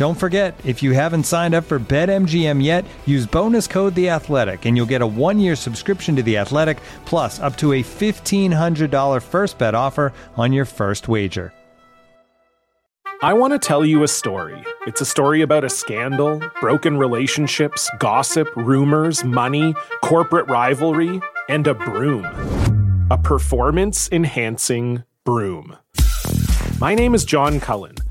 Don't forget, if you haven't signed up for BetMGM yet, use bonus code The Athletic, and you'll get a one-year subscription to The Athletic, plus up to a fifteen hundred dollar first bet offer on your first wager. I want to tell you a story. It's a story about a scandal, broken relationships, gossip, rumors, money, corporate rivalry, and a broom. A performance enhancing broom. My name is John Cullen.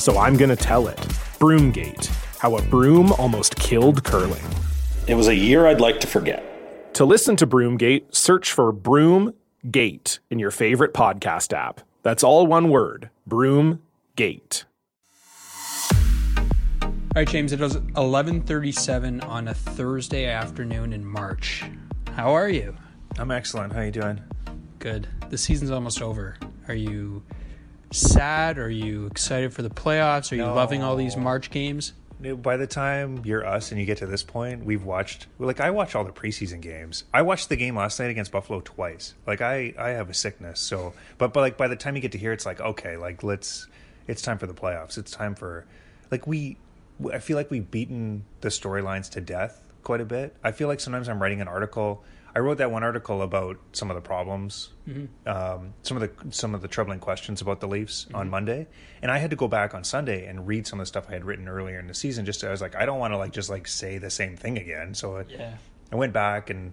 so I'm going to tell it. Broomgate How a Broom Almost Killed Curling. It was a year I'd like to forget. To listen to Broomgate, search for Broomgate in your favorite podcast app. That's all one word Broomgate. All right, James, it was 11:37 on a Thursday afternoon in March. How are you? I'm excellent. How are you doing? Good. The season's almost over. Are you sad? Are you excited for the playoffs? Are you No. loving all these March games? By the time you're us and you get to this point, we've watched like I watch all the preseason games. I watched the game last night against Buffalo twice. Like I I have a sickness, so but but like by the time you get to here, it's like okay, like let's it's time for the playoffs. It's time for like we. I feel like we've beaten the storylines to death quite a bit. I feel like sometimes I'm writing an article. I wrote that one article about some of the problems, um, some of the some of the troubling questions about the Leafs on Monday, and I had to go back on Sunday and read some of the stuff I had written earlier in the season. Just to, I was like, I don't want to like just like say the same thing again. So I, Yeah. I went back and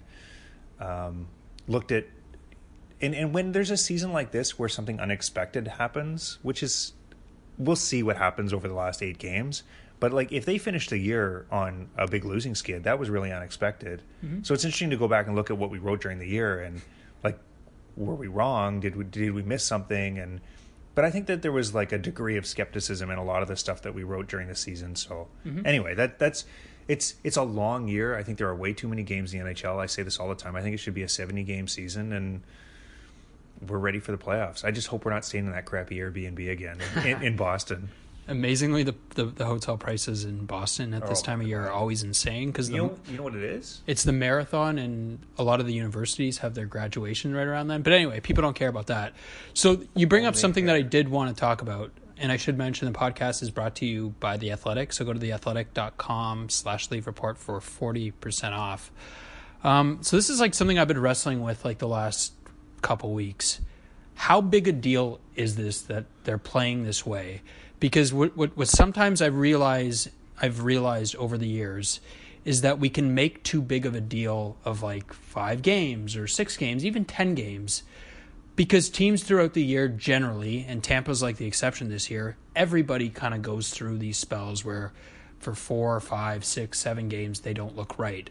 um, looked at, and and when there's a season like this where something unexpected happens, which is, we'll see what happens over the last eight games. But like if they finished the year on a big losing skid, that was really unexpected. Mm-hmm. So it's interesting to go back and look at what we wrote during the year and like were we wrong? Did we did we miss something? And but I think that there was like a degree of skepticism in a lot of the stuff that we wrote during the season. So mm-hmm. anyway, that that's it's it's a long year. I think there are way too many games in the NHL. I say this all the time. I think it should be a 70 game season and we're ready for the playoffs. I just hope we're not staying in that crappy Airbnb again in, in Boston. Amazingly, the, the the hotel prices in Boston at this Oh time of year are always insane because You know, you know what it is? it's the marathon and a lot of the universities have their graduation right around then. But anyway, people don't care about that. So you bring up something that I did want to talk about. And I should mention the podcast is brought to you by The Athletic. So go to theathletic.com slash leave report for 40% off. Um, so this is like something I've been wrestling with like the last couple weeks. How big a deal is this that they're playing this way? Because what, what, what sometimes I realize I've realized over the years is that we can make too big of a deal of like five games or six games, even ten games, because teams throughout the year generally, and Tampa's like the exception this year, everybody kind of goes through these spells where for four, five, six, seven games they don't look right.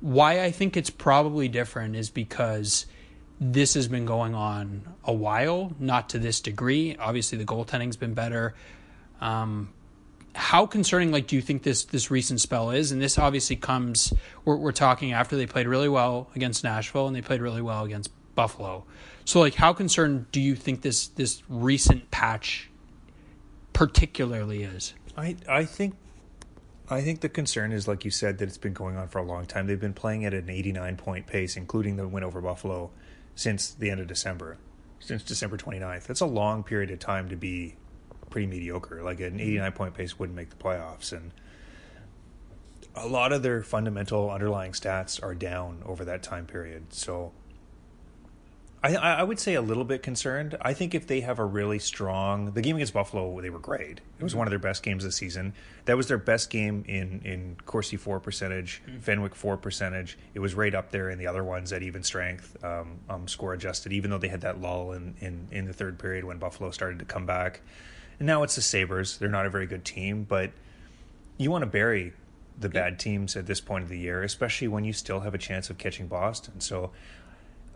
Why I think it's probably different is because this has been going on a while, not to this degree. Obviously, the goaltending's been better. Um, how concerning, like, do you think this this recent spell is? And this obviously comes. We're, we're talking after they played really well against Nashville and they played really well against Buffalo. So, like, how concerned do you think this this recent patch particularly is? I I think I think the concern is like you said that it's been going on for a long time. They've been playing at an 89 point pace including the win over Buffalo since the end of December. Since December 29th. That's a long period of time to be pretty mediocre. Like an 89 point pace wouldn't make the playoffs and a lot of their fundamental underlying stats are down over that time period. So I, I would say a little bit concerned. I think if they have a really strong, the game against Buffalo, they were great. It was one of their best games of the season. That was their best game in in Corsi for percentage, mm-hmm. Fenwick for percentage. It was right up there in the other ones at even strength, um, um, score adjusted. Even though they had that lull in, in in the third period when Buffalo started to come back, and now it's the Sabres. They're not a very good team, but you want to bury the bad teams at this point of the year, especially when you still have a chance of catching Boston. So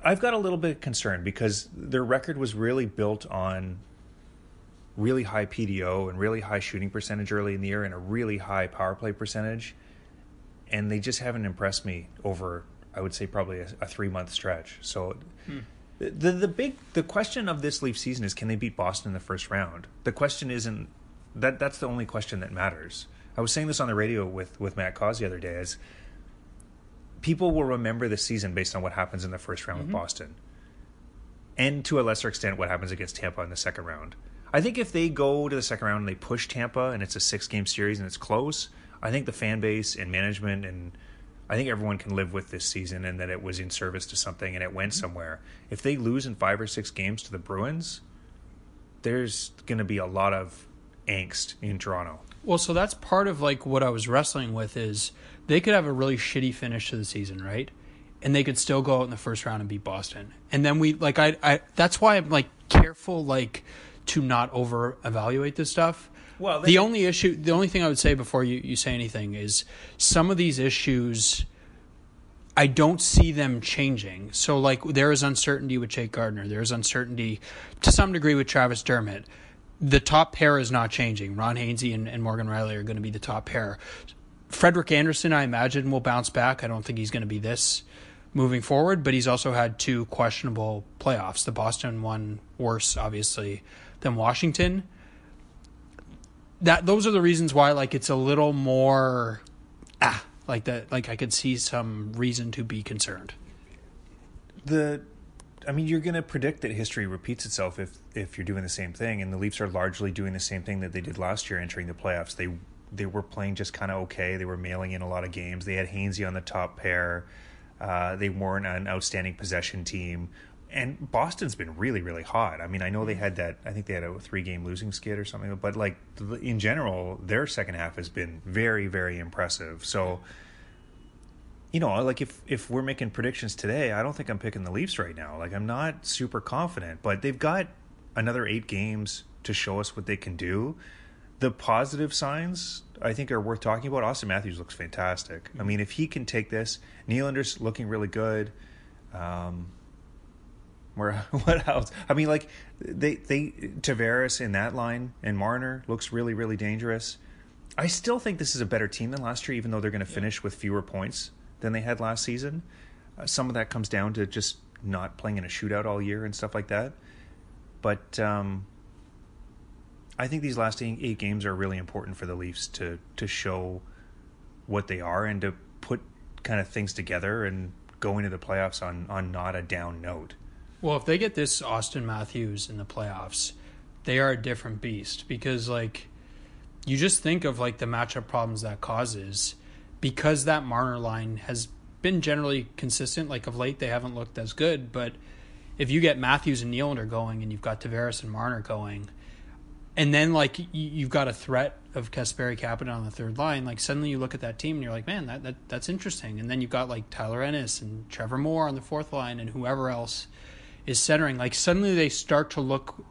I've got a little bit concerned because their record was really built on really high PDO and really high shooting percentage early in the year and a really high power play percentage. And they just haven't impressed me over, I would say, probably a, a three month stretch. So hmm. The the big the question of this Leaf season is can they beat Boston in the first round? The question isn't that that's the only question that matters. I was saying this on the radio with with Matt Cauz the other day. Is people will remember the season based on what happens in the first round mm-hmm. with Boston, and to a lesser extent what happens against Tampa in the second round. I think if they go to the second round and they push Tampa and it's a six game series and it's close, I think the fan base and management and I think everyone can live with this season and that it was in service to something and it went mm-hmm. somewhere. If they lose in five or six games to the Bruins, there's going to be a lot of angst in Toronto. Well, so that's part of like what I was wrestling with is they could have a really shitty finish to the season, right? And they could still go out in the first round and beat Boston. And then we like I I that's why I'm like careful like to not over evaluate this stuff. Well, the only issue, the only thing I would say before you, you say anything is some of these issues, I don't see them changing. So, like, there is uncertainty with Jake Gardiner. There is uncertainty to some degree with Travis Dermott. The top pair is not changing. Ron Hainsey and, and Morgan Rielly are going to be the top pair. Frederik Andersen, I imagine, will bounce back. I don't think he's going to be this moving forward, but he's also had two questionable playoffs. The Boston one worse, obviously, than Washington. That those are the reasons why, like, it's a little more ah, like that. Like, I could see some reason to be concerned. The, I mean, you're going to predict that history repeats itself if if you're doing the same thing, and the Leafs are largely doing the same thing that they did last year, entering the playoffs. They they were playing just kind of okay. They were mailing in a lot of games. They had Hainsey on the top pair. Uh, they weren't an outstanding possession team. And Boston's been really, really hot. I mean, I know they had that. I think they had a three-game losing skid or something. But like in general, their second half has been very, very impressive. So, you know, like if if we're making predictions today, I don't think I'm picking the Leafs right now. Like I'm not super confident, but they've got another eight games to show us what they can do the positive signs I think are worth talking about. Auston Matthews looks fantastic. I mean, if he can take this, Nylander's looking really good. Um, where what else? I mean, like they they Tavares in that line and Marner looks really really dangerous. I still think this is a better team than last year, even though they're going to finish with fewer points than they had last season. Uh, some of that comes down to just not playing in a shootout all year and stuff like that. But um, I think these last eight games are really important for the Leafs to to show what they are and to put kind of things together and go into the playoffs on on not a down note. Well, if they get this Auston Matthews in the playoffs, they are a different beast because like you just think of like the matchup problems that causes because that Marner line has been generally consistent. Like of late, they haven't looked as good, but if you get Matthews and Nylander going, and you've got Tavares and Marner going, and then like you've got a threat of Kasperi Kapanen on the third line. Like suddenly you look at that team and you're like, man, that, that that's interesting. And then you've got like Tyler Ennis and Trevor Moore on the fourth line and whoever else is centering. Like suddenly they start to look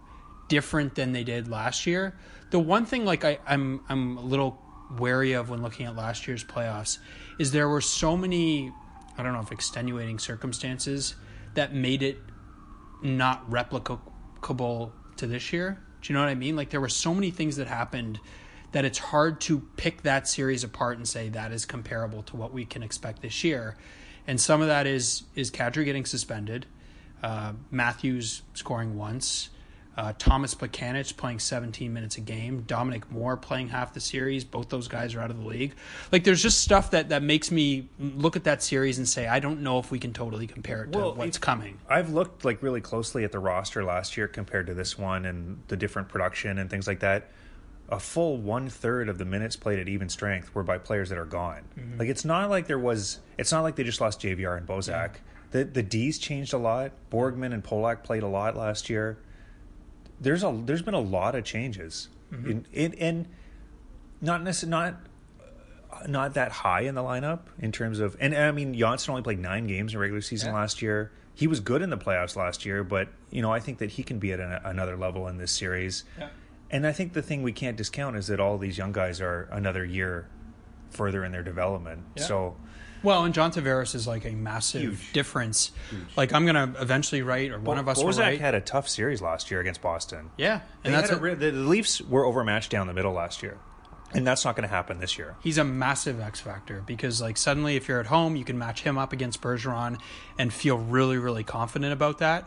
different than they did last year. The one thing like I, I'm I'm a little wary of when looking at last year's playoffs is there were so many I don't know if extenuating circumstances that made it not replicable to this year. Do you know what I mean? Like there were so many things that happened that it's hard to pick that series apart and say that is comparable to what we can expect this year. And some of that is is Kadri getting suspended, uh, Matthews scoring once, Uh, Tomas Plekanec playing 17 minutes a game. Dominic Moore playing half the series. Both those guys are out of the league. Like, there's just stuff that, that makes me look at that series and say, I don't know if we can totally compare it to what's coming. I've looked like really closely at the roster last year compared to this one and the different production and things like that. A full one third of the minutes played at even strength were by players that are gone. Like it's not like there was. It's not like they just lost JVR and Bozak. The the D's changed a lot. Borgman and Polak played a lot last year. There's a there's been a lot of changes mm-hmm. in, in and not necess- not not that high in the lineup in terms of and I mean Johnsson only played nine games in regular season last year. He was good in the playoffs last year, but you know I think that he can be at an, another level in this series. Yeah. And I think the thing we can't discount is that all these young guys are another year further in their development. Yeah. So Well, and John Tavares is like a massive Huge. difference. Like, I'm going to eventually write, or one of us will Bozak write. had a tough series last year against Boston. yeah. They And that's a a- the, Leafs were overmatched down the middle last year, and that's not going to happen this year. he's a massive X factor because like suddenly if you're at home you can match him up against Bergeron and feel really really confident about that.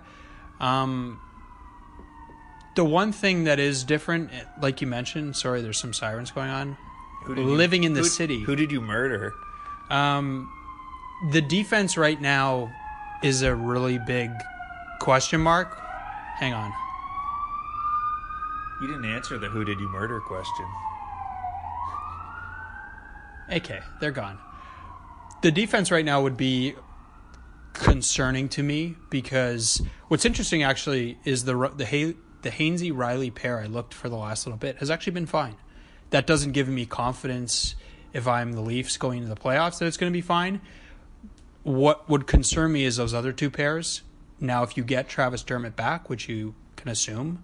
Um, the one thing that is different, like you mentioned, sorry, there's some sirens going on. did you- Living in the who- city, Who did you murder? Um, the defense right now is a really big question mark. Hang on. You didn't answer the "Who did you murder?" question. Okay, they're gone. The defense right now would be concerning to me because what's interesting actually is the the Hay, the Hainsey Rielly pair I looked for the last little bit has actually been fine. That doesn't give me confidence if I'm the Leafs going into the playoffs that it's going to be fine. What would concern me is those other two pairs. Now, if you get Travis Dermott back, which you can assume,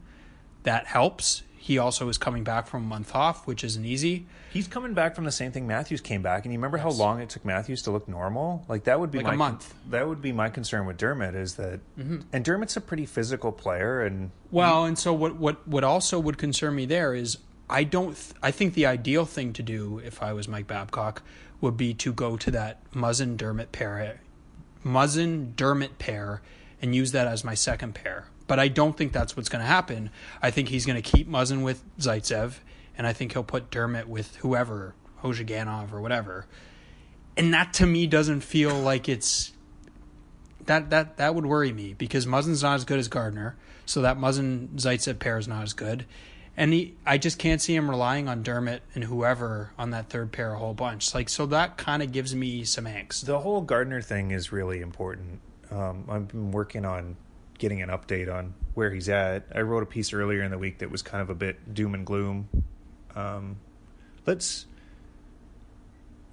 that helps. He also is coming back from a month off, which isn't easy. He's coming back from the same thing Matthews came back, and you remember how long it took Matthews to look normal? Like that would be Like my a month. that would be my concern with Dermott is that, mm-hmm. and Dermott's a pretty physical player, and Well, and so what what what also would concern me there is I don't th- I think the ideal thing to do if I was Mike Babcock would be to go to that Muzzin Dermott pair, Muzzin Dermott pair, and use that as my second pair. But I don't think that's what's going to happen. I think he's going to keep Muzzin with Zaitsev, and I think he'll put Dermott with whoever, Ozhiganov or whatever. And that to me doesn't feel like it's that that that would worry me because Muzzin's not as good as Gardiner, so that Muzzin Zaitsev pair is not as good, and he, I just can't see him relying on Dermott and whoever on that third pair a whole bunch. Like so that kind of gives me some angst. the whole Gardiner thing is really important. Um, I've been working on getting an update on where he's at. I wrote a piece earlier in the week that was kind of a bit doom and gloom. Um, let's.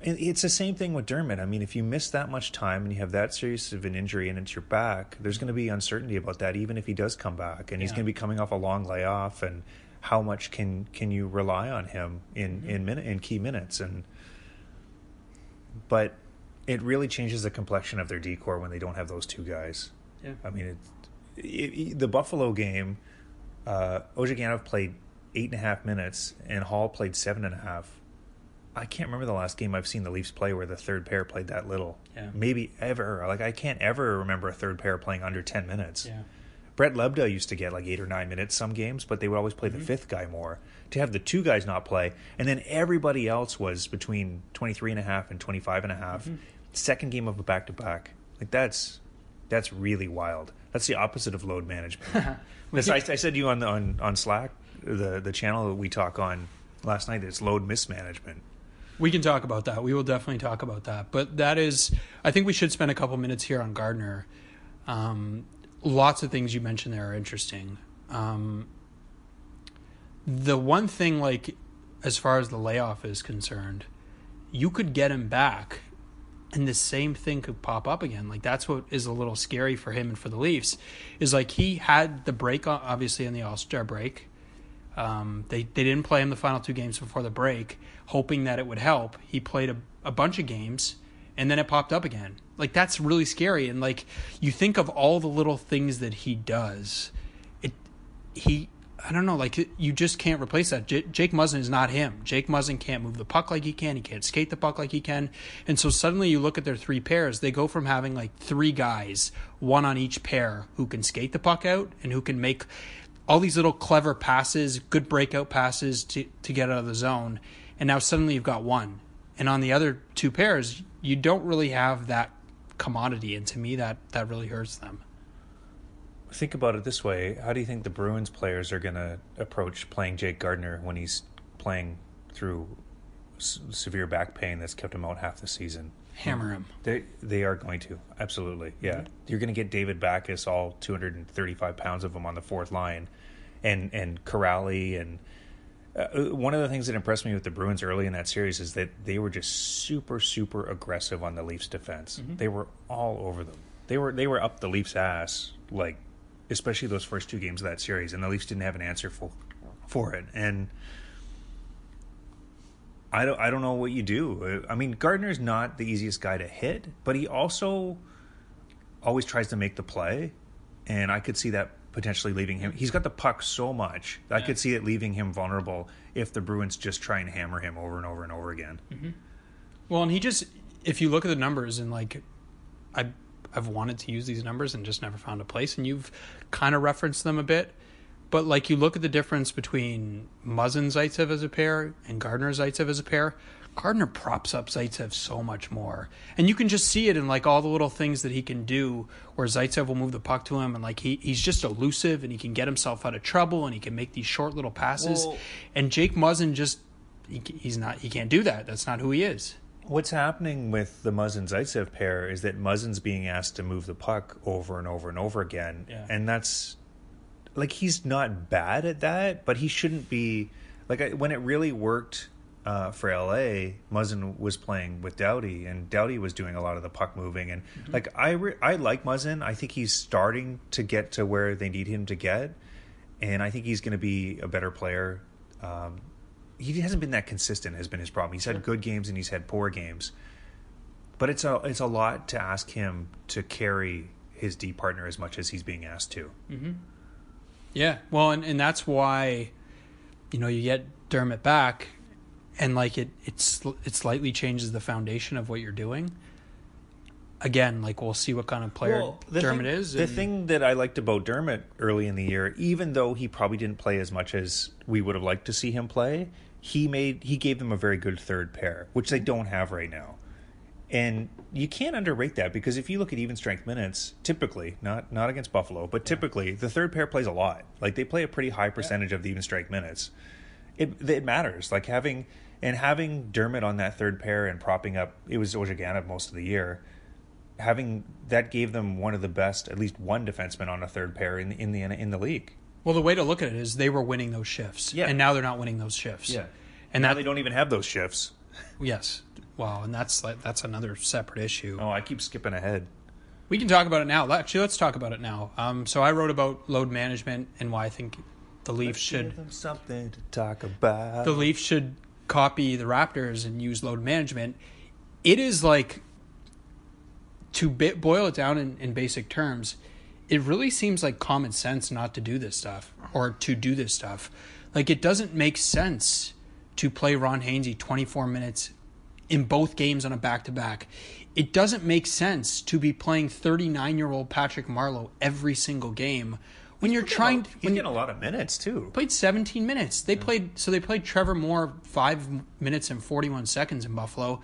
It's the same thing with Dermott. I mean, if you miss that much time and you have that serious of an injury and it's your back, there's going to be uncertainty about that, even if he does come back. And he's going to be coming off a long layoff. And how much can can you rely on him in in minute in key minutes? And but it really changes the complexion of their D corps when they don't have those two guys. Yeah. I mean, it, it, it- the Buffalo game, uh, Ozhiganov played eight and a half minutes, and Holl played seven and a half. I can't remember the last game I've seen the Leafs play where the third pair played that little. Yeah. Maybe ever. Like I can't ever remember a third pair playing under ten minutes. Yeah. Brett Lebda used to get like eight or nine minutes some games, but they would always play Mm-hmm. the fifth guy more. To have the two guys not play, and then everybody else was between 23 and a half and 25 and a half. Mm-hmm. Second game of a back to back. Like that's that's really wild. That's the opposite of load management. That's- I, I said to you on the, on on Slack, the the channel that we talk on last night. It's load mismanagement. We can talk about that. We will definitely talk about that. But that is, I think we should spend a couple minutes here on Gardiner. Um, lots of things you mentioned there are interesting. Um, the one thing, like, as far as the layoff is concerned, you could get him back and the same thing could pop up again. Like that's what is a little scary for him and for the Leafs is like he had the break obviously in the All Star break. Um, they they didn't play him the final two games before the break, hoping that it would help. He played a, a bunch of games, and then it popped up again. Like that's really scary. And like you think of all the little things that he does, it he I don't know, like you just can't replace that. J- Jake Muzzin is not him. Jake Muzzin can't move the puck like he can. He can't skate the puck like he can. And so suddenly you look at their three pairs. They go from having like three guys, one on each pair, who can skate the puck out and who can make all these little clever passes, good breakout passes to to get out of the zone, and now suddenly you've got one. And on the other two pairs, you don't really have that commodity, and to me, that that really hurts them. Think about it this way: How do you think the Bruins players are going to approach playing Jake Gardiner when he's playing through s- severe back pain that's kept him out half the season? Hammer him. They they are going to absolutely, yeah. Mm-hmm. You're going to get David Backes all 235 pounds of him on the fourth line, and and Kuraly and uh, one of the things that impressed me with the Bruins early in that series is that they were just super super aggressive on the Leafs defense. Mm-hmm. They were all over them. They were they were up the Leafs ass like especially those first two games of that series and the Leafs didn't have an answer for for it. And I don't I don't know what you do. I mean, Gardiner's not the easiest guy to hit, but he also always tries to make the play, and I could see that potentially leaving him. He's got the puck so much. Yeah. I could see it leaving him vulnerable if the Bruins just try and hammer him over and over and over again. Mm-hmm. Well, and he just if you look at the numbers and like I I've wanted to use these numbers and just never found a place and you've kind of referenced them a bit. But like you look at the difference between Muzzin Zaitsev as a pair and Gardiner Zaitsev as a pair, Gardiner props up Zaitsev so much more. And you can just see it in like all the little things that he can do where Zaitsev will move the puck to him and like he he's just elusive and he can get himself out of trouble and he can make these short little passes. Well, and Jake Muzzin just he, he's not he can't do that. That's not who he is. What's happening with the Muzzin Zaitsev pair is that Muzzin's being asked to move the puck over and over and over again. Yeah. And that's like he's not bad at that, but he shouldn't be like I, when it really worked uh, for LA. Muzzin was playing with Doughty, and Doughty was doing a lot of the puck moving. And mm-hmm. like I, re- I like Muzzin. I think he's starting to get to where they need him to get, and I think he's going to be a better player. Um, he hasn't been that consistent. Has been his problem. He's had good games and he's had poor games, but it's a it's a lot to ask him to carry his D partner as much as he's being asked to. Mm-hmm. Yeah, well, and, and that's why, you know, you get Dermott back, and like it, it's it slightly changes the foundation of what you're doing. Again, like we'll see what kind of player well, Dermott thing, is. And... The thing that I liked about Dermott early in the year, even though he probably didn't play as much as we would have liked to see him play, he made he gave them a very good third pair, which they don't have right now. And you can't underrate that because if you look at even strength minutes, typically, not not against Buffalo, but typically the third pair plays a lot. Like they play a pretty high percentage yeah. of the even strength minutes. It it matters. Like having and having Dermott on that third pair and propping up it was Ozhiganov most of the year. Having that gave them one of the best, at least one defenseman on a third pair in the in the in the league. Well, the way to look at it is they were winning those shifts, yeah. and now they're not winning those shifts. Yeah, and now that, they don't even have those shifts. Yes, well, and that's that's another separate issue. Oh, I keep skipping ahead. We can talk about it now. Actually, let's talk about it now. Um, so I wrote about load management and why I think the Leafs should give them something to talk about. The Leafs should copy the Raptors and use load management. It is like to boil it down in, in basic terms. It really seems like common sense not to do this stuff or to do this stuff. Like it doesn't make sense to play Ron Hainsey 24 minutes in both games on a back to back. It doesn't make sense to be playing 39 year old Patrick Marleau every single game when you're trying. he's when getting a lot of minutes too. Played 17 minutes. They yeah. played so they played Trevor Moore five minutes and 41 seconds in Buffalo.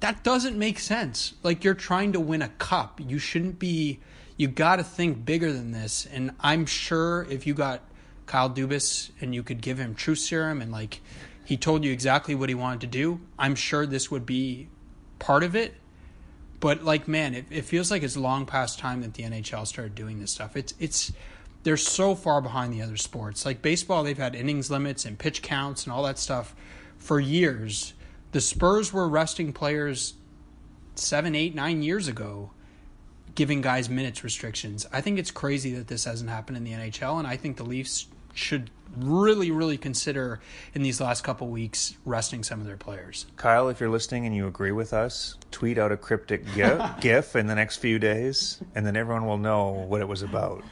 That doesn't make sense. Like you're trying to win a cup. You shouldn't be. You got to think bigger than this. And I'm sure if you got Kyle Dubas and you could give him truth serum and like he told you exactly what he wanted to do. I'm sure this would be part of it. But like, man, it, it feels like it's long past time that the NHL started doing this stuff. It's it's they're so far behind the other sports. Like baseball, they've had innings limits and pitch counts and all that stuff for years. The Spurs were resting players seven, eight, nine years ago, giving guys minutes restrictions. I think it's crazy that this hasn't happened in the NHL, and I think the Leafs should really, really consider in these last couple weeks resting some of their players. Kyle, if you're listening and you agree with us, tweet out a cryptic GIF in the next few days, and then everyone will know what it was about.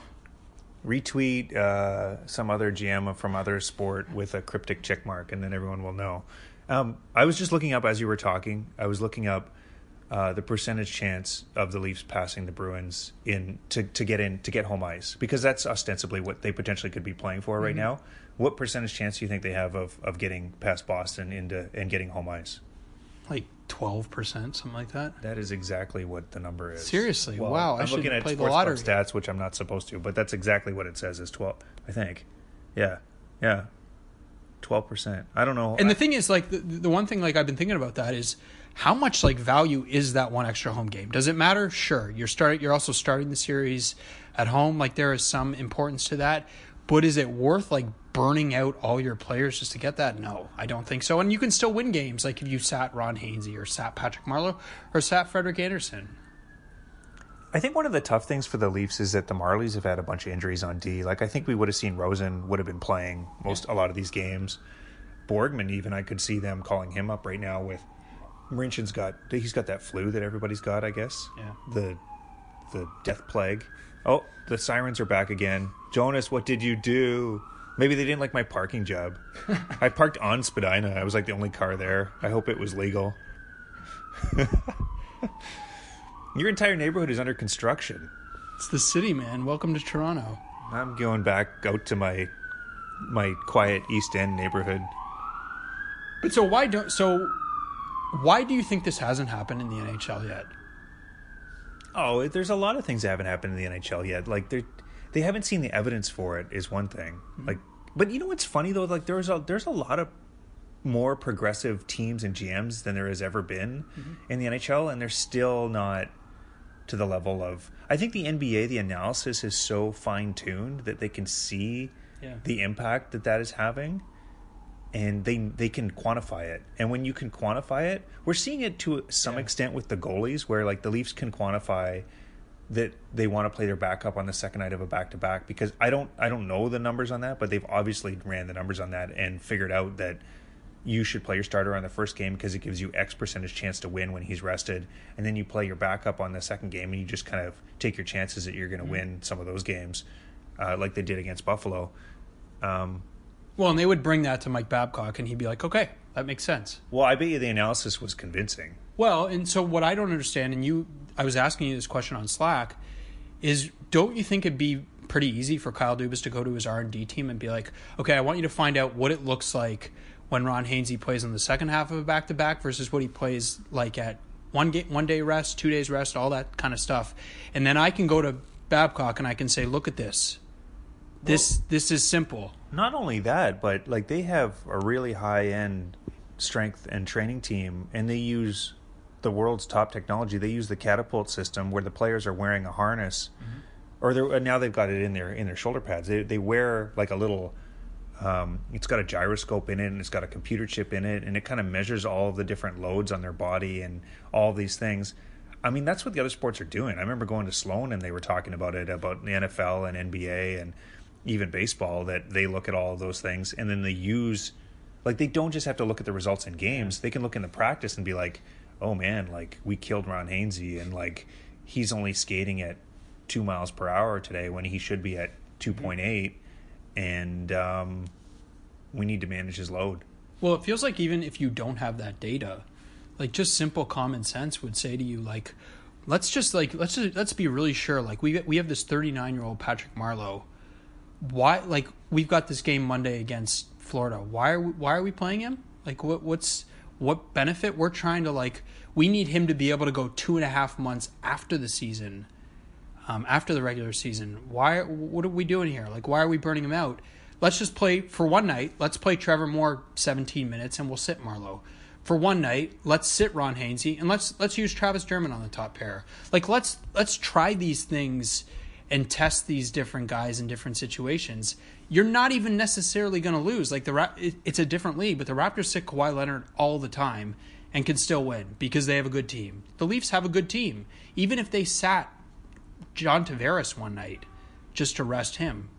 Retweet uh, some other GM from other sport with a cryptic check mark, and then everyone will know. Um, I was just looking up as you were talking. I was looking up uh, the percentage chance of the Leafs passing the Bruins in to, to get in to get home ice because that's ostensibly what they potentially could be playing for right Mm-hmm. now. What percentage chance do you think they have of, of getting past Boston into and getting home ice? Like twelve percent, something like that. That is exactly what the number is. Seriously? Wow, I I'm should looking at play the Sportsbook lottery. stats, which I'm not supposed to, but that's exactly what it says is 12. I think. Yeah, yeah, twelve percent. I don't know. And the I- thing is, like the, the one thing, like I've been thinking about that is how much like value is that one extra home game? Does it matter? Sure, you're starting. You're also starting the series at home. Like there is some importance to that, but is it worth like burning out all your players just to get that? No, I don't think so. And you can still win games, like if you sat Ron Hainsey or sat Patrick Marleau or sat Frederik Andersen. I think one of the tough things for the Leafs is that the Marlies have had a bunch of injuries on D. Like I think we would have seen Rosen would have been playing most a lot of these games. Borgman even I could see them calling him up right now with Marincin's got he's got that flu that everybody's got, I guess. Yeah. The the death plague. Oh, the sirens are back again. Jonas, what did you do? Maybe they didn't like my parking job. I parked on Spadina. I was like the only car there. I hope it was legal. Your entire neighborhood is under construction. It's the city, man. Welcome to Toronto. I'm going back out to my my quiet East End neighborhood. But so why don't so why do you think this hasn't happened in the NHL yet? Oh, there's a lot of things that haven't happened in the NHL yet. Like they they haven't seen the evidence for it is one thing. Mm-hmm. Like, but you know what's funny though? Like there's a there's a lot of more progressive teams and GMs than there has ever been mm-hmm. in the NHL, and they're still not to the level of. I think the NBA, the analysis is so fine tuned that they can see Yeah. the impact that that is having, and they they can quantify it. And when you can quantify it, we're seeing it to some Yeah. extent with the goalies, where like the Leafs can quantify that they want to play their backup on the second night of a back to back because I don't I don't know the numbers on that, but they've obviously ran the numbers on that and figured out that you should play your starter on the first game because it gives you X percentage chance to win when he's rested, and then you play your backup on the second game and you just kind of take your chances that you're going to win some of those games, uh, like they did against Buffalo. Um, Well, and they would bring that to Mike Babcock, and he'd be like, "Okay, that makes sense." well, I bet you the analysis was convincing. Well, and so what I don't understand, and you, I was asking you this question on Slack, is don't you think it'd be pretty easy for Kyle Dubas to go to his R and D team and be like, "Okay, I want you to find out what it looks like when Ron Hainsey plays in the second half of a back to back versus what he plays like at one game, one day rest, two days rest, all that kind of stuff," and then I can go to Babcock and I can say, "Look at this." This this is simple. Not only that, but like they have a really high end strength and training team, and they use the world's top technology. They use the catapult system where the players are wearing a harness, or they're now they've got it in their in their shoulder pads. They they wear like a little. Um, it's got a gyroscope in it, and it's got a computer chip in it, and it kind of measures all of the different loads on their body and all these things. I mean, that's what the other sports are doing. I remember going to Sloan and they were talking about it about the NFL and NBA and even baseball that they look at all of those things and then they use like they don't just have to look at the results in games. They can look in the practice and be like, "Oh man, like we killed Ron Hainsey and like he's only skating at 2 miles per hour today when he should be at 2.8 and um we need to manage his load." Well, it feels like even if you don't have that data, like just simple common sense would say to you like let's just like let's just, let's be really sure like we we have this 39-year-old Patrick Marleau. Why like we've got this game Monday against Florida. Why are we, why are we playing him? Like what what's what benefit we're trying to like we need him to be able to go two and a half months after the season um, after the regular season. Why? What are we doing here? Like, why are we burning him out? Let's just play for one night. Let's play Trevor Moore 17 minutes, and we'll sit Marleau. For one night, let's sit Ron Hainsey, and let's let's use Travis Dermott on the top pair. Like, let's let's try these things and test these different guys in different situations. You're not even necessarily going to lose. Like the it's a different league, but the Raptors sit Kawhi Leonard all the time and can still win because they have a good team. The Leafs have a good team, even if they sat John Tavares one night just to rest him.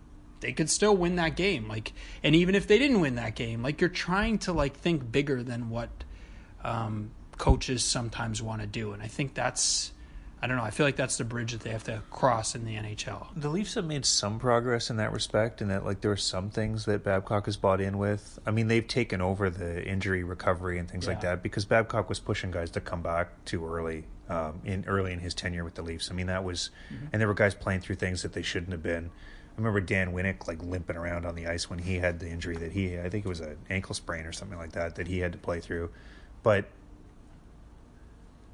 They could still win that game. Like and even if they didn't win that game, like you're trying to like think bigger than what um, coaches sometimes want to do. And I think that's I don't know. I feel like that's the bridge that they have to cross in the NHL. The Leafs have made some progress in that respect, and that like there are some things that Babcock has bought in with. I mean, they've taken over the injury recovery and things like that because Babcock was pushing guys to come back too early um, in early in his tenure with the Leafs. I mean, that was, and there were guys playing through things that they shouldn't have been. I remember Dan Winnik like limping around on the ice when he had the injury that he, I think it was an ankle sprain or something like that that he had to play through, but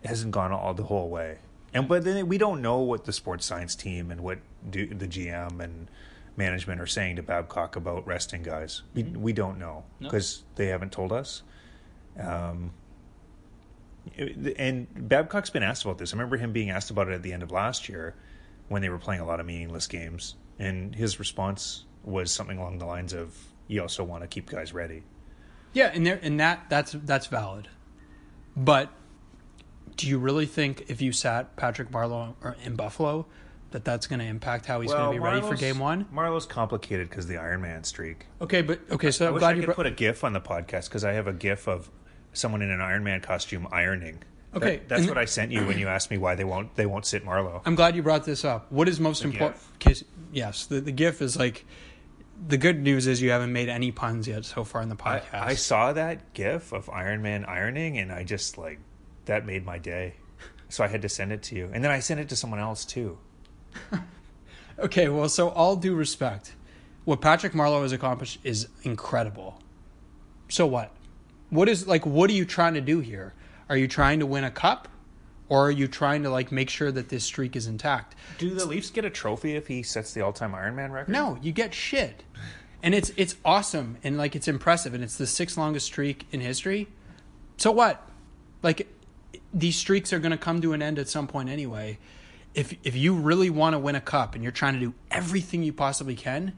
it hasn't gone all the whole way. And but then we don't know what the sports science team and what do, the GM and management are saying to Babcock about resting guys. We we don't know because they haven't told us. Um, and Babcock's been asked about this. I remember him being asked about it at the end of last year when they were playing a lot of meaningless games, and his response was something along the lines of, "You also want to keep guys ready." Yeah, and there and that that's that's valid. But do you really think if you sat Patrick Marleau in Buffalo that that's going to impact how he's going to be ready for game one? Marleau's complicated because the Iron Man streak. Okay, but okay, so I I'm glad I you could brought. put a GIF on the podcast because I have a GIF of someone in an Iron Man costume ironing. That- Okay, that's and- what I sent you when you asked me why they won't they won't sit Marleau. I'm glad you brought this up. What is most important? Yes, the the GIF is like. The good news is you haven't made any puns yet so far in the I, podcast. I saw that GIF of Iron Man ironing, and I just like that made my day. So I had to send it to you, and then I sent it to someone else too. Okay, well, so all due respect, what Patrick Marleau has accomplished is incredible. So what? What is like? What are you trying to do here? Are you trying to win a cup, or are you trying to like make sure that this streak is intact? Do the Leafs get a trophy if he sets the all-time Ironman record? No, you get shit, and it's it's awesome and like it's impressive and it's the sixth longest streak in history. So what? Like these streaks are going to come to an end at some point anyway. If if you really want to win a cup and you're trying to do everything you possibly can,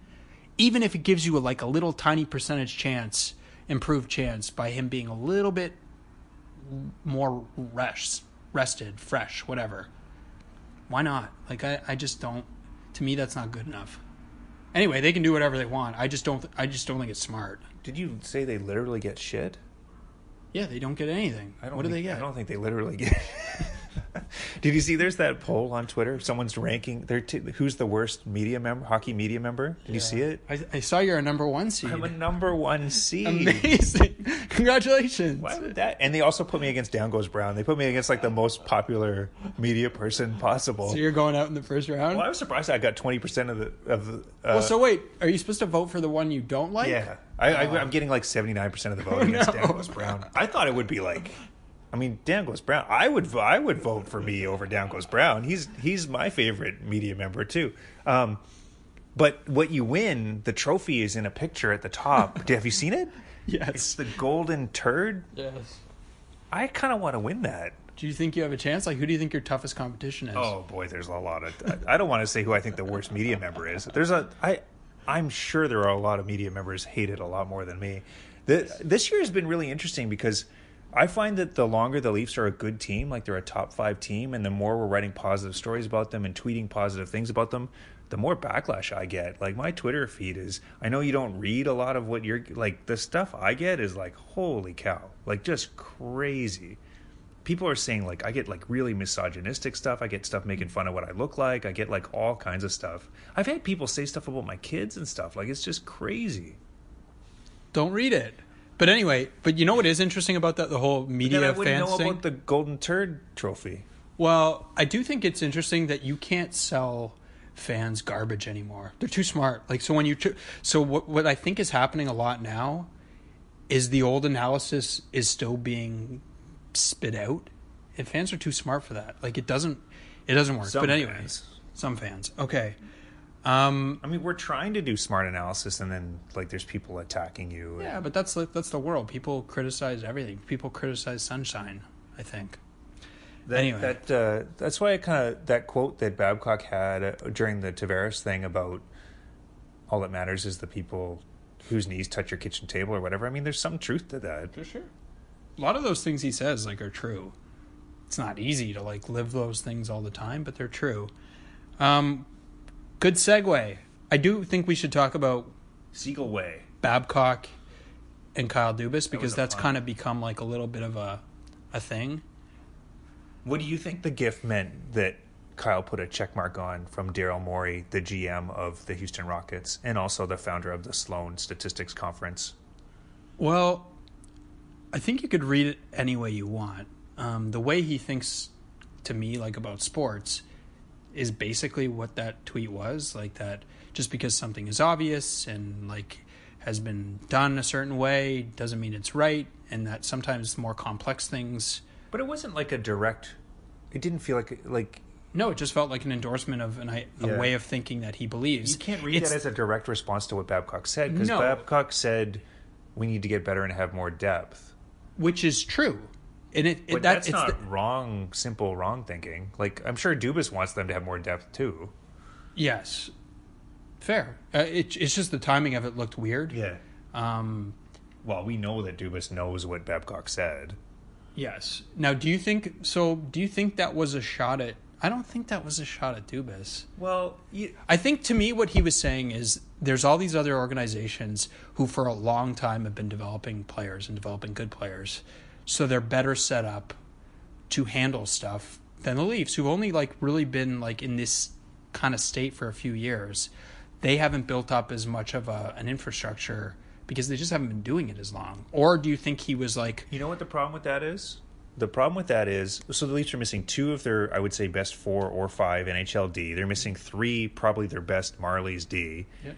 even if it gives you a, like a little tiny percentage chance, improved chance by him being a little bit more rest, rested, fresh, whatever. Why not? Like I, I just don't. To me, that's not good enough. Anyway, they can do whatever they want. I just don't. I just don't think it's smart. Did you say they literally get shit? Yeah, they don't get anything. I don't what do they get? I don't think they literally get. Did you see? There's that poll on Twitter. Someone's ranking. They're t- who's the worst media member, hockey media member? Did you see it? I, I saw you're a number one seed. I'm a number one seed. Amazing! Congratulations. Why would that? And they also put me against Down Goes Brown. They put me against like the most popular media person possible. So you're going out in the first round. Well, I was surprised I got twenty percent of the of the. Uh, well, so wait, are you supposed to vote for the one you don't like? yeah, I, I, I'm getting like seventy nine percent of the vote against Down Goes Brown. I thought it would be like, I mean, Down Goes Brown. I would I would vote for me over Down Goes Brown. He's he's my favorite media member too. Um, but what you win, the trophy is in a picture at the top. Have you seen it? Yes. It's the golden turd. Yes. I kind of want to win that. Do you think you have a chance? Like, who do you think your toughest competition is? Oh boy, there's a lot of. I, I don't want to say who I think the worst media member is. There's a. I. I'm sure there are a lot of media members hate it a lot more than me. The, this year has been really interesting because I find that the longer the Leafs are a good team, like they're a top five team, and the more we're writing positive stories about them and tweeting positive things about them, the more backlash I get. Like my Twitter feed is. I know you don't read a lot of what you're like. The stuff I get is like holy cow, like just crazy people are saying like I get like really misogynistic stuff. I get stuff making fun of what I look like. I get like all kinds of stuff. I've had people say stuff about my kids and stuff. Like it's just crazy. Don't read it. But anyway, but you know what is interesting about that the whole media then I wouldn't fans know thing? about the golden turd trophy. Well, I do think it's interesting that you can't sell fans garbage anymore. They're too smart. Like so when you tr- so what what I think is happening a lot now is the old analysis is still being spit out and fans are too smart for that. Like it doesn't it doesn't work. Some but anyway, fans. some fans. Okay. Um I mean, we're trying to do smart analysis, and then like there's people attacking you. yeah, but that's like that's the world. People criticize everything. People criticize sunshine, I think. That, Anyway. that uh, that's why I kind of that quote that Babcock had uh, during the Tavares thing about all that matters is the people whose knees touch your kitchen table or whatever. I mean, there's some truth to that. For sure. A lot of those things he says like are true. It's not easy to like live those things all the time, but they're true. Um, good segue. I do think we should talk about Siegel Way. Babcock and Kyle Dubas because a that's kind of become like a little bit of a a thing. What do you think the gift meant that Kyle put a check mark on from Daryl Morey, the GM of the Houston Rockets, and also the founder of the Sloan Statistics Conference? Well, I think you could read it any way you want. Um, the way he thinks to me, like about sports, is basically what that tweet was. Like that, just because something is obvious and like has been done a certain way doesn't mean it's right, and that sometimes more complex things. But it wasn't like a direct. It didn't feel like like No, it just felt like an endorsement of an, a Yeah. way of thinking that he believes. you can't read It's- that as a direct response to what Babcock said because No. Babcock said we need to get better and have more depth. Which is true, and it, it that, that's it's not the- wrong, simple wrong thinking. Like I'm sure Dubas wants them to have more depth too. yes, fair. Uh, it, it's just the timing of it looked weird. Yeah. Um, Well, we know that Dubas knows what Babcock said. Yes. Now, do you think so? Do you think that was a shot at? I don't think that was a shot at Dubas. Well, you, I think to me, what he was saying is there's all these other organizations who, for a long time, have been developing players and developing good players, so they're better set up to handle stuff than the Leafs, who've only like really been like in this kind of state for a few years. They haven't built up as much of a, an infrastructure because they just haven't been doing it as long. Or do you think he was like, You know what the problem with that is? The problem with that is so the Leafs are missing two of their, I would say, best four or five NHL D. They're missing three, probably their best Marlies D. Yeah.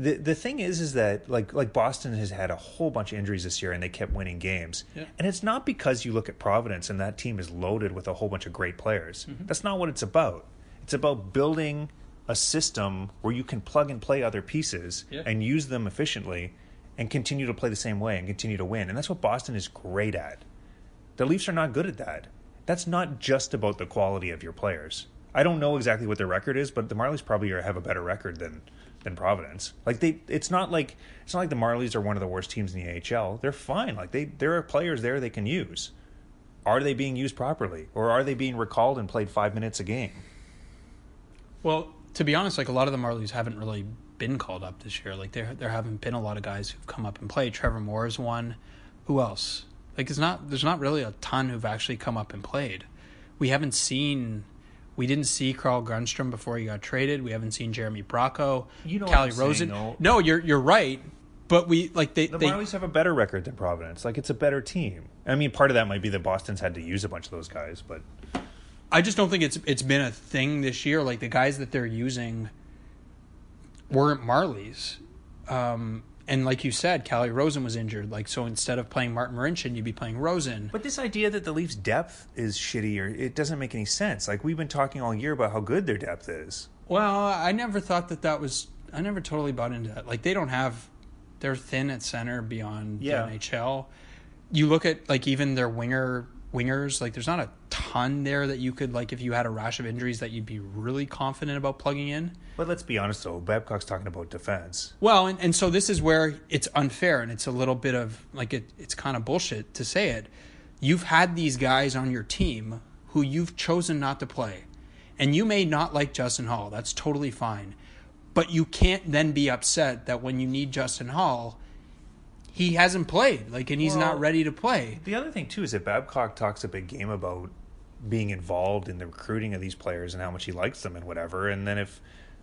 The the thing is, is that like like Boston has had a whole bunch of injuries this year, and they kept winning games. And it's not because you look at Providence and that team is loaded with a whole bunch of great players. Mm-hmm. That's not what it's about. It's about building a system where you can plug and play other pieces and use them efficiently, and continue to play the same way and continue to win. And that's what Boston is great at. The Leafs are not good at that. That's not just about the quality of your players. I don't know exactly what their record is, but the Marlies probably have a better record than than Providence. Like they, it's not like it's not like the Marlies are one of the worst teams in the AHL. They're fine. Like they, there are players there they can use. Are they being used properly, or are they being recalled and played five minutes a game? Well, to be honest, like a lot of the Marlies haven't really been called up this year. Like there there haven't been a lot of guys who've come up and played. Trevor Moore is one. Who else? Like there's not there's not really a ton who've actually come up and played. We haven't seen we didn't see Carl Grundstrom before he got traded. We haven't seen Jeremy Bracco, You know Calle I'm saying, Rosen. No, you're you're right. But we like they, The they Marlies have a better record than Providence. Like it's a better team. I mean, part of that might be that Boston's had to use a bunch of those guys, but I just don't think it's it's been a thing this year. Like the guys that they're using weren't Marlies. Um, and like you said, Calle Rosen was injured. Like so, instead of playing Martin Marincin, you'd be playing Rosen. But this idea that the Leafs' depth is shitty, or it doesn't make any sense. Like we've been talking all year about how good their depth is. Well, I never thought that that was. I never totally bought into that. Like they don't have, they're thin at center beyond Yeah. the NHL. You look at like even their winger wingers. Like there's not a ton there that you could like if you had a rash of injuries that you'd be really confident about plugging in. But let's be honest, though, Babcock's talking about defense. Well, and, and so this is where it's unfair and it's a little bit of like it, it's kind of bullshit to say it. You've had these guys on your team who you've chosen not to play. And you may not like Justin Holl. That's totally fine. But you can't then be upset that when you need Justin Holl, he hasn't played. Like and he's Well- not ready to play. The other thing too is that Babcock talks a big game about being involved in the recruiting of these players and how much he likes them and whatever. And then if,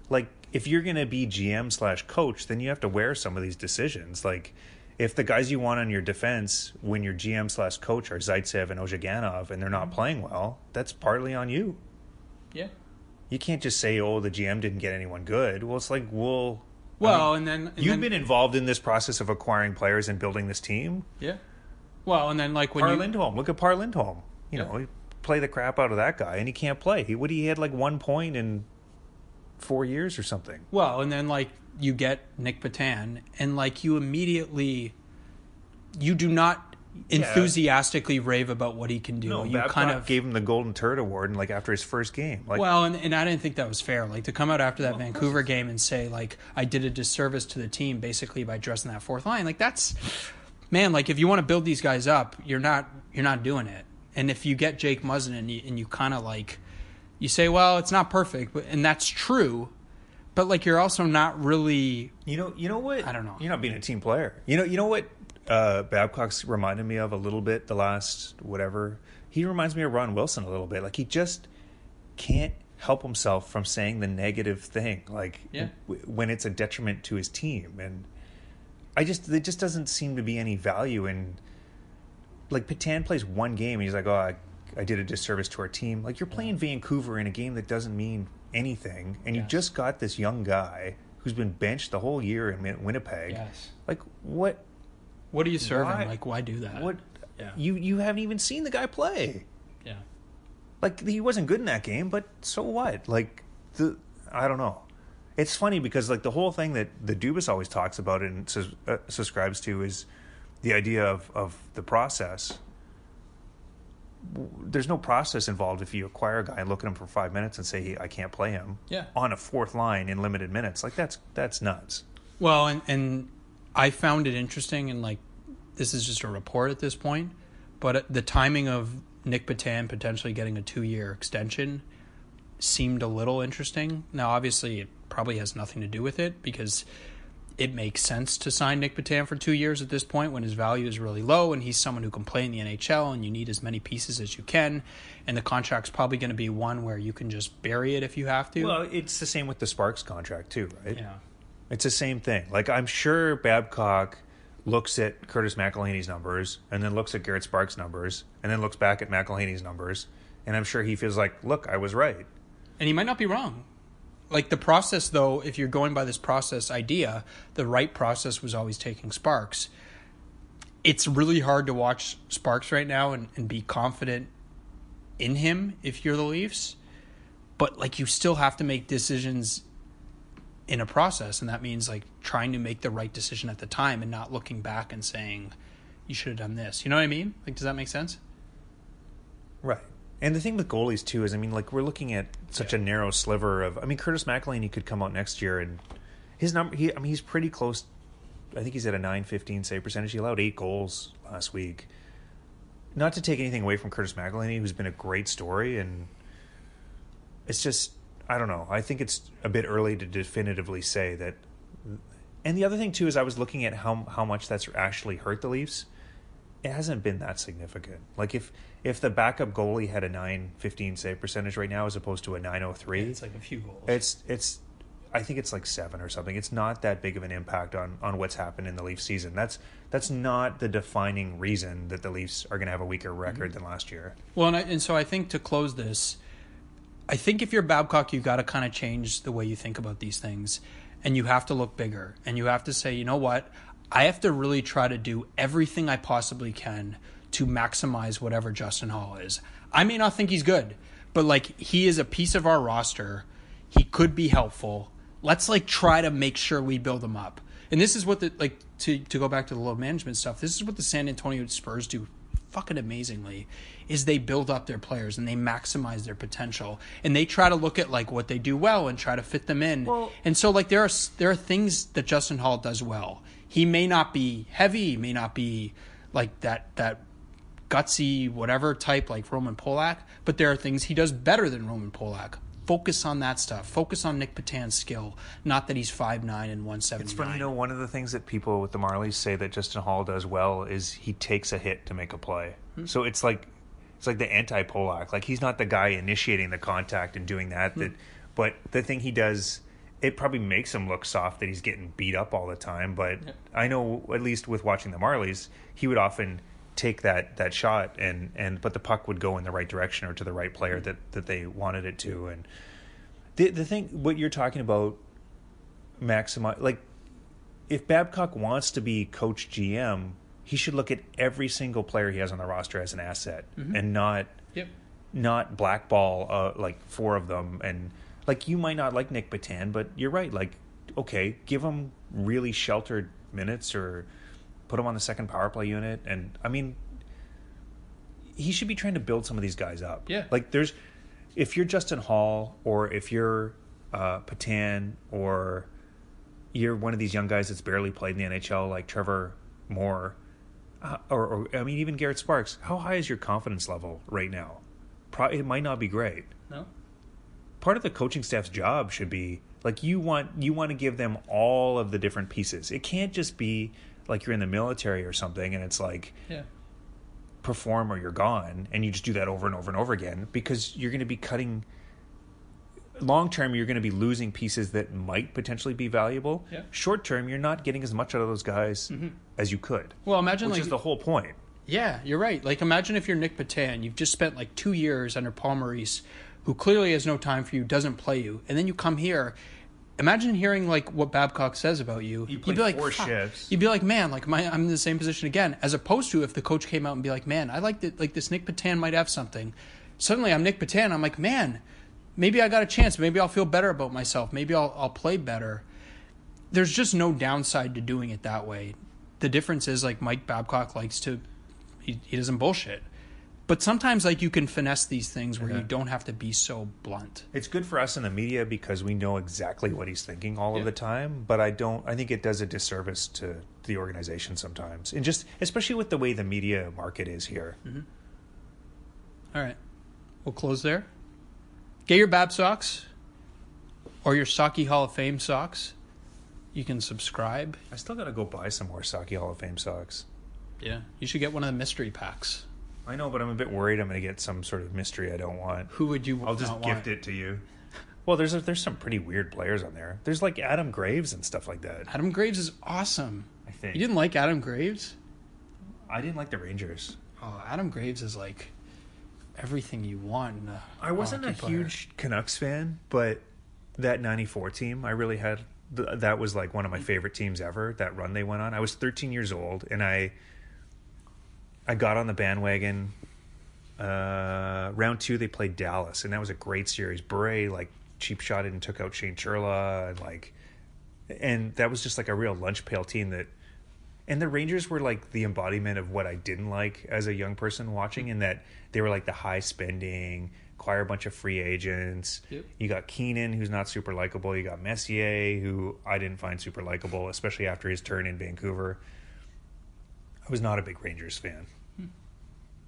like, if you're going to be GM slash coach, then you have to wear some of these decisions. Like, if the guys you want on your defense when you're GM slash coach are Zaitsev and Ozhiganov and they're not mm-hmm. playing well, that's partly on you. Yeah. You can't just say, "Oh, the GM didn't get anyone good." Well, it's like, well, Well, and then and you've then- been involved in this process of acquiring players and building this team. Yeah. Well, and then like when Par you Lindholm. Look at Par Lindholm. You Yeah. know, he play the crap out of that guy, and he can't play. He what he had like one point in four years or something. Well, and then like you get Nic Petan, and like you immediately, you do not enthusiastically rave about what he can do. No, you Babcock kind of gave him the Golden Turd Award, and like after his first game, like well, and, and I didn't think that was fair. Like to come out after that Vancouver game and say like I did a disservice to the team basically by dressing that fourth line. Like that's man. Like if you want to build these guys up, you're not you're not doing it. And if you get Jake Muzzin and you, and you kind of like you say, well, it's not perfect, but and that's true. But like you're also not really you know, you know what? I don't know. You're not being a team player. You know, you know what? Uh, Babcock's reminded me of a little bit the last whatever. He reminds me of Ron Wilson a little bit. Like he just can't help himself from saying the negative thing, like Yeah. w- when it's a detriment to his team. And I just there just doesn't seem to be any value in like Petan plays one game and he's like, oh, I, I did a disservice to our team. Like you're playing Vancouver in a game that doesn't mean anything, and you just got this young guy who's been benched the whole year in Winnipeg. Yes. Like what? What are you serving? Why- Like, why do that? What? Yeah. You you haven't even seen the guy play. Yeah. Like he wasn't good in that game, but so what? Like the I don't know. It's funny because like the whole thing that the Dubas always talks about and sus- uh, subscribes to is the idea of of the process. There's no process involved if you acquire a guy and look at him for five minutes and say hey, I can't play him Yeah. on a fourth line in limited minutes. Like that's that's nuts. Well, and and I found it interesting, and like this is just a report at this point, but the timing of Nic Petan potentially getting a two-year extension seemed a little interesting. Now, obviously, it probably has nothing to do with it because it makes sense to sign Nic Petan for two years at this point when his value is really low and he's someone who can play in the NHL and you need as many pieces as you can. And the contract's probably going to be one where you can just bury it if you have to. Well, it's the same with the Sparks contract too, right? yeah. It's the same thing. Like I'm sure Babcock looks at Curtis McElhinney's numbers and then looks at Garrett Sparks' numbers and then looks back at McElhinney's numbers, and I'm sure he feels like, look, I was right. And he might not be wrong. Like the process, though, if you're going by this process idea, the right process was always taking Sparks. It's really hard to watch Sparks right now and, and be confident in him if you're the Leafs. But like you still have to make decisions in a process, and that means like trying to make the right decision at the time and not looking back and saying you should have done this. You know what I mean? Like, does that make sense? Right. And the thing with goalies too is, I mean, like we're looking at such a narrow sliver of. I mean, Curtis McElhinney could come out next year and his number. He, I mean, he's pretty close. I think he's at a nine fifteen save percentage. He allowed eight goals last week. Not to take anything away from Curtis McElhinney, who's been a great story, and it's just I don't know. I think it's a bit early to definitively say that. And the other thing too is I was looking at how how much that's actually hurt the Leafs it hasn't been that significant. Like if if the backup goalie had a 915 save percentage right now as opposed to a 903, It's like a few goals. it's it's I think it's like 7 or something. It's not that big of an impact on on what's happened in the Leafs season. That's that's not the defining reason that the Leafs are going to have a weaker record mm-hmm. than last year. Well, and, I, and so I think to close this, I think if you're Babcock, you've got to kind of change the way you think about these things, and you have to look bigger, and you have to say, you know what, I have to really try to do everything I possibly can to maximize whatever Justin Holl is. I may not think he's good, but like he is a piece of our roster. He could be helpful. Let's like try to make sure we build him up. And this is what the like to to go back to the load management stuff. This is what the San Antonio Spurs do fucking amazingly is they build up their players and they maximize their potential and they try to look at like what they do well and try to fit them in. Well- and so like there are there are things that Justin Holl does well. He may not be heavy, he may not be like that that gutsy whatever type like Roman Polak, but there are things he does better than Roman Polak. Focus on that stuff. Focus on Nic Petan's skill, not that he's five nine and one seventy It's funny, you know, one of the things that people with the Marlies say that Justin Holl does well is he takes a hit to make a play. Hmm. So it's like it's like the anti Polak. Like he's not the guy initiating the contact and doing that. Hmm. That, but the thing he does, it probably makes him look soft that he's getting beat up all the time. But I know at least with watching the Marlies, he would often take that that shot and and but the puck would go in the right direction or to the right player that that they wanted it to. And the the thing what you're talking about maximize like if Babcock wants to be coach GM, he should look at every single player he has on the roster as an asset and not Yep. not blackball uh, like four of them and like you might not like Nic Petan, but you're right. Like okay, give him really sheltered minutes or put him on the second power play unit. And I mean, he should be trying to build some of these guys up. Yeah. like there's if you're Justin Holl or if you're uh, Petan or you're one of these young guys that's barely played in the NHL, like Trevor Moore, uh, or, or I mean even Garrett Sparks. How high is your confidence level right now? Pro- it might not be great. No. Part of the coaching staff's job should be like you want you want to give them all of the different pieces. It can't just be like you're in the military or something, and it's like Yeah. perform or you're gone, and you just do that over and over and over again because you're going to be cutting. Long term, you're going to be losing pieces that might potentially be valuable. Yeah. Short term, you're not getting as much out of those guys mm-hmm. as you could. Well, imagine which like is the whole point. Yeah, you're right. Like, imagine if you're Nic Petan, you've just spent like two years under Paul Maurice, who clearly has no time for you, doesn't play you, and then you come here. Imagine hearing like what Babcock says about you. You You'd be like, four "Fuck." shifts. You'd be like, man, like my, I'm in the same position again. As opposed to if the coach came out and be like, man, I like that. Like this Nic Petan might have something. Suddenly, I'm Nic Petan. I'm like, man, maybe I got a chance. Maybe I'll feel better about myself. Maybe I'll I'll play better there's just no downside to doing it that way. The difference is like Mike Babcock likes to he, he doesn't bullshit. But sometimes like you can finesse these things where you uh-huh. don't have to be so blunt. It's good for us in the media because we know exactly what he's thinking all of the time. But I don't. I think it does a disservice to the organization sometimes, and just especially with the way the media market is here. Mm-hmm. All right. We'll close there. Get your Bab socks or your Saki Hall of Fame socks. You can subscribe. I still got to go buy some more Saki Hall of Fame socks. Yeah. You should get one of the mystery packs. I know, but I'm a bit worried I'm going to get some sort of mystery I don't want. Who would you I'll just gift want? it to you. Well, there's a, there's some pretty weird players on there. There's like Adam Graves and stuff like that. Adam Graves is awesome. I think You didn't like Adam Graves? I didn't like the Rangers. Oh, Adam Graves is like everything you want. in a I wasn't a player. huge Canucks fan, but that '94 team, I really had. That was like one of my mm. favorite teams ever. That run they went on. I was 13 years old, and I, I got on the bandwagon. Uh, round two, they played Dallas, and that was a great series. Bray like cheap shotted and took out Shane Churla, and like, and that was just like a real lunch pail team that and the Rangers were like the embodiment of what I didn't like as a young person watching, in that they were like the high spending, acquire a bunch of free agents. Yep. You got Keenan, who's not super likable. You got Messier, who I didn't find super likable, especially after his turn in Vancouver. I was not a big Rangers fan.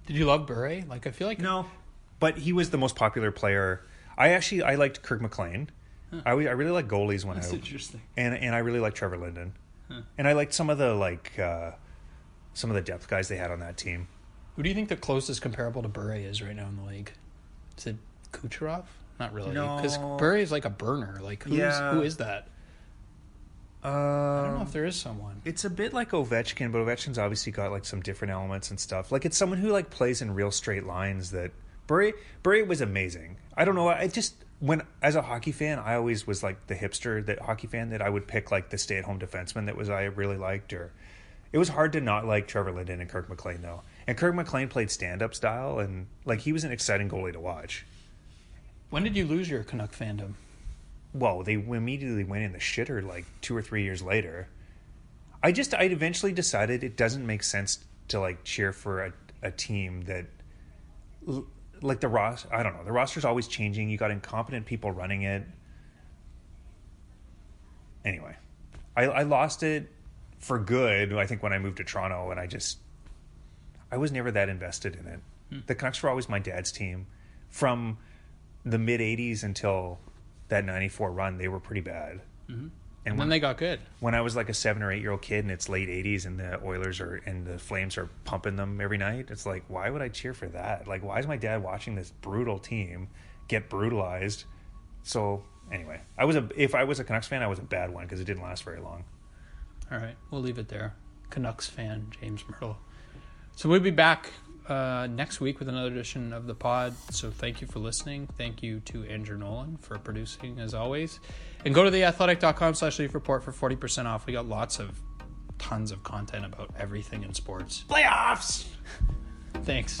Did you love Bure? Like I feel like No, but he was the most popular player. I actually I liked Kirk McLean. I, I really like goalies when That's I interesting. and and I really like Trevor Linden, and I liked some of the like uh, some of the depth guys they had on that team. Who do you think the closest comparable to Bure is right now in the league? Is it Kucherov? Not really, because No. Bure is like a burner. Like who's Yeah. who is that? Um, I don't know if there is someone. It's a bit like Ovechkin, but Ovechkin's obviously got like some different elements and stuff. Like it's someone who like plays in real straight lines. That Bure Bure was amazing. I don't know. I just when as a hockey fan, I always was like the hipster that hockey fan that I would pick like the stay at home defenseman that was I really liked. Or it was hard to not like Trevor Linden and Kirk McLean though. And Kirk McLean played stand up style, and like he was an exciting goalie to watch. When did you lose your Canuck fandom? Well, they immediately went in the shitter like two or three years later. I just, I eventually decided it doesn't make sense to like cheer for a, a team that, like the roster, I don't know, the roster's always changing. You got incompetent people running it. Anyway, I, I lost it for good, I think, when I moved to Toronto, and I just, I was never that invested in it. Hmm. The Canucks were always my dad's team. From the mid 80s until that 94 run, they were pretty bad. Mm-hmm. And And when, then they got good. when I was like a seven or eight year old kid and it's late 80s and the Oilers are and the Flames are pumping them every night, it's like, why would I cheer for that? Like, why is my dad watching this brutal team get brutalized? So, anyway, I was a if I was a Canucks fan, I was a bad one because it didn't last very long. All right, we'll leave it there. Canucks fan James Mirtle. So we'll be back uh, next week with another edition of the pod. So thank you for listening. Thank you to Andrew Nolan for producing as always. And go to theathletic.com slash leaf report for 40% off. We got lots of tons of content about everything in sports. Playoffs! Thanks.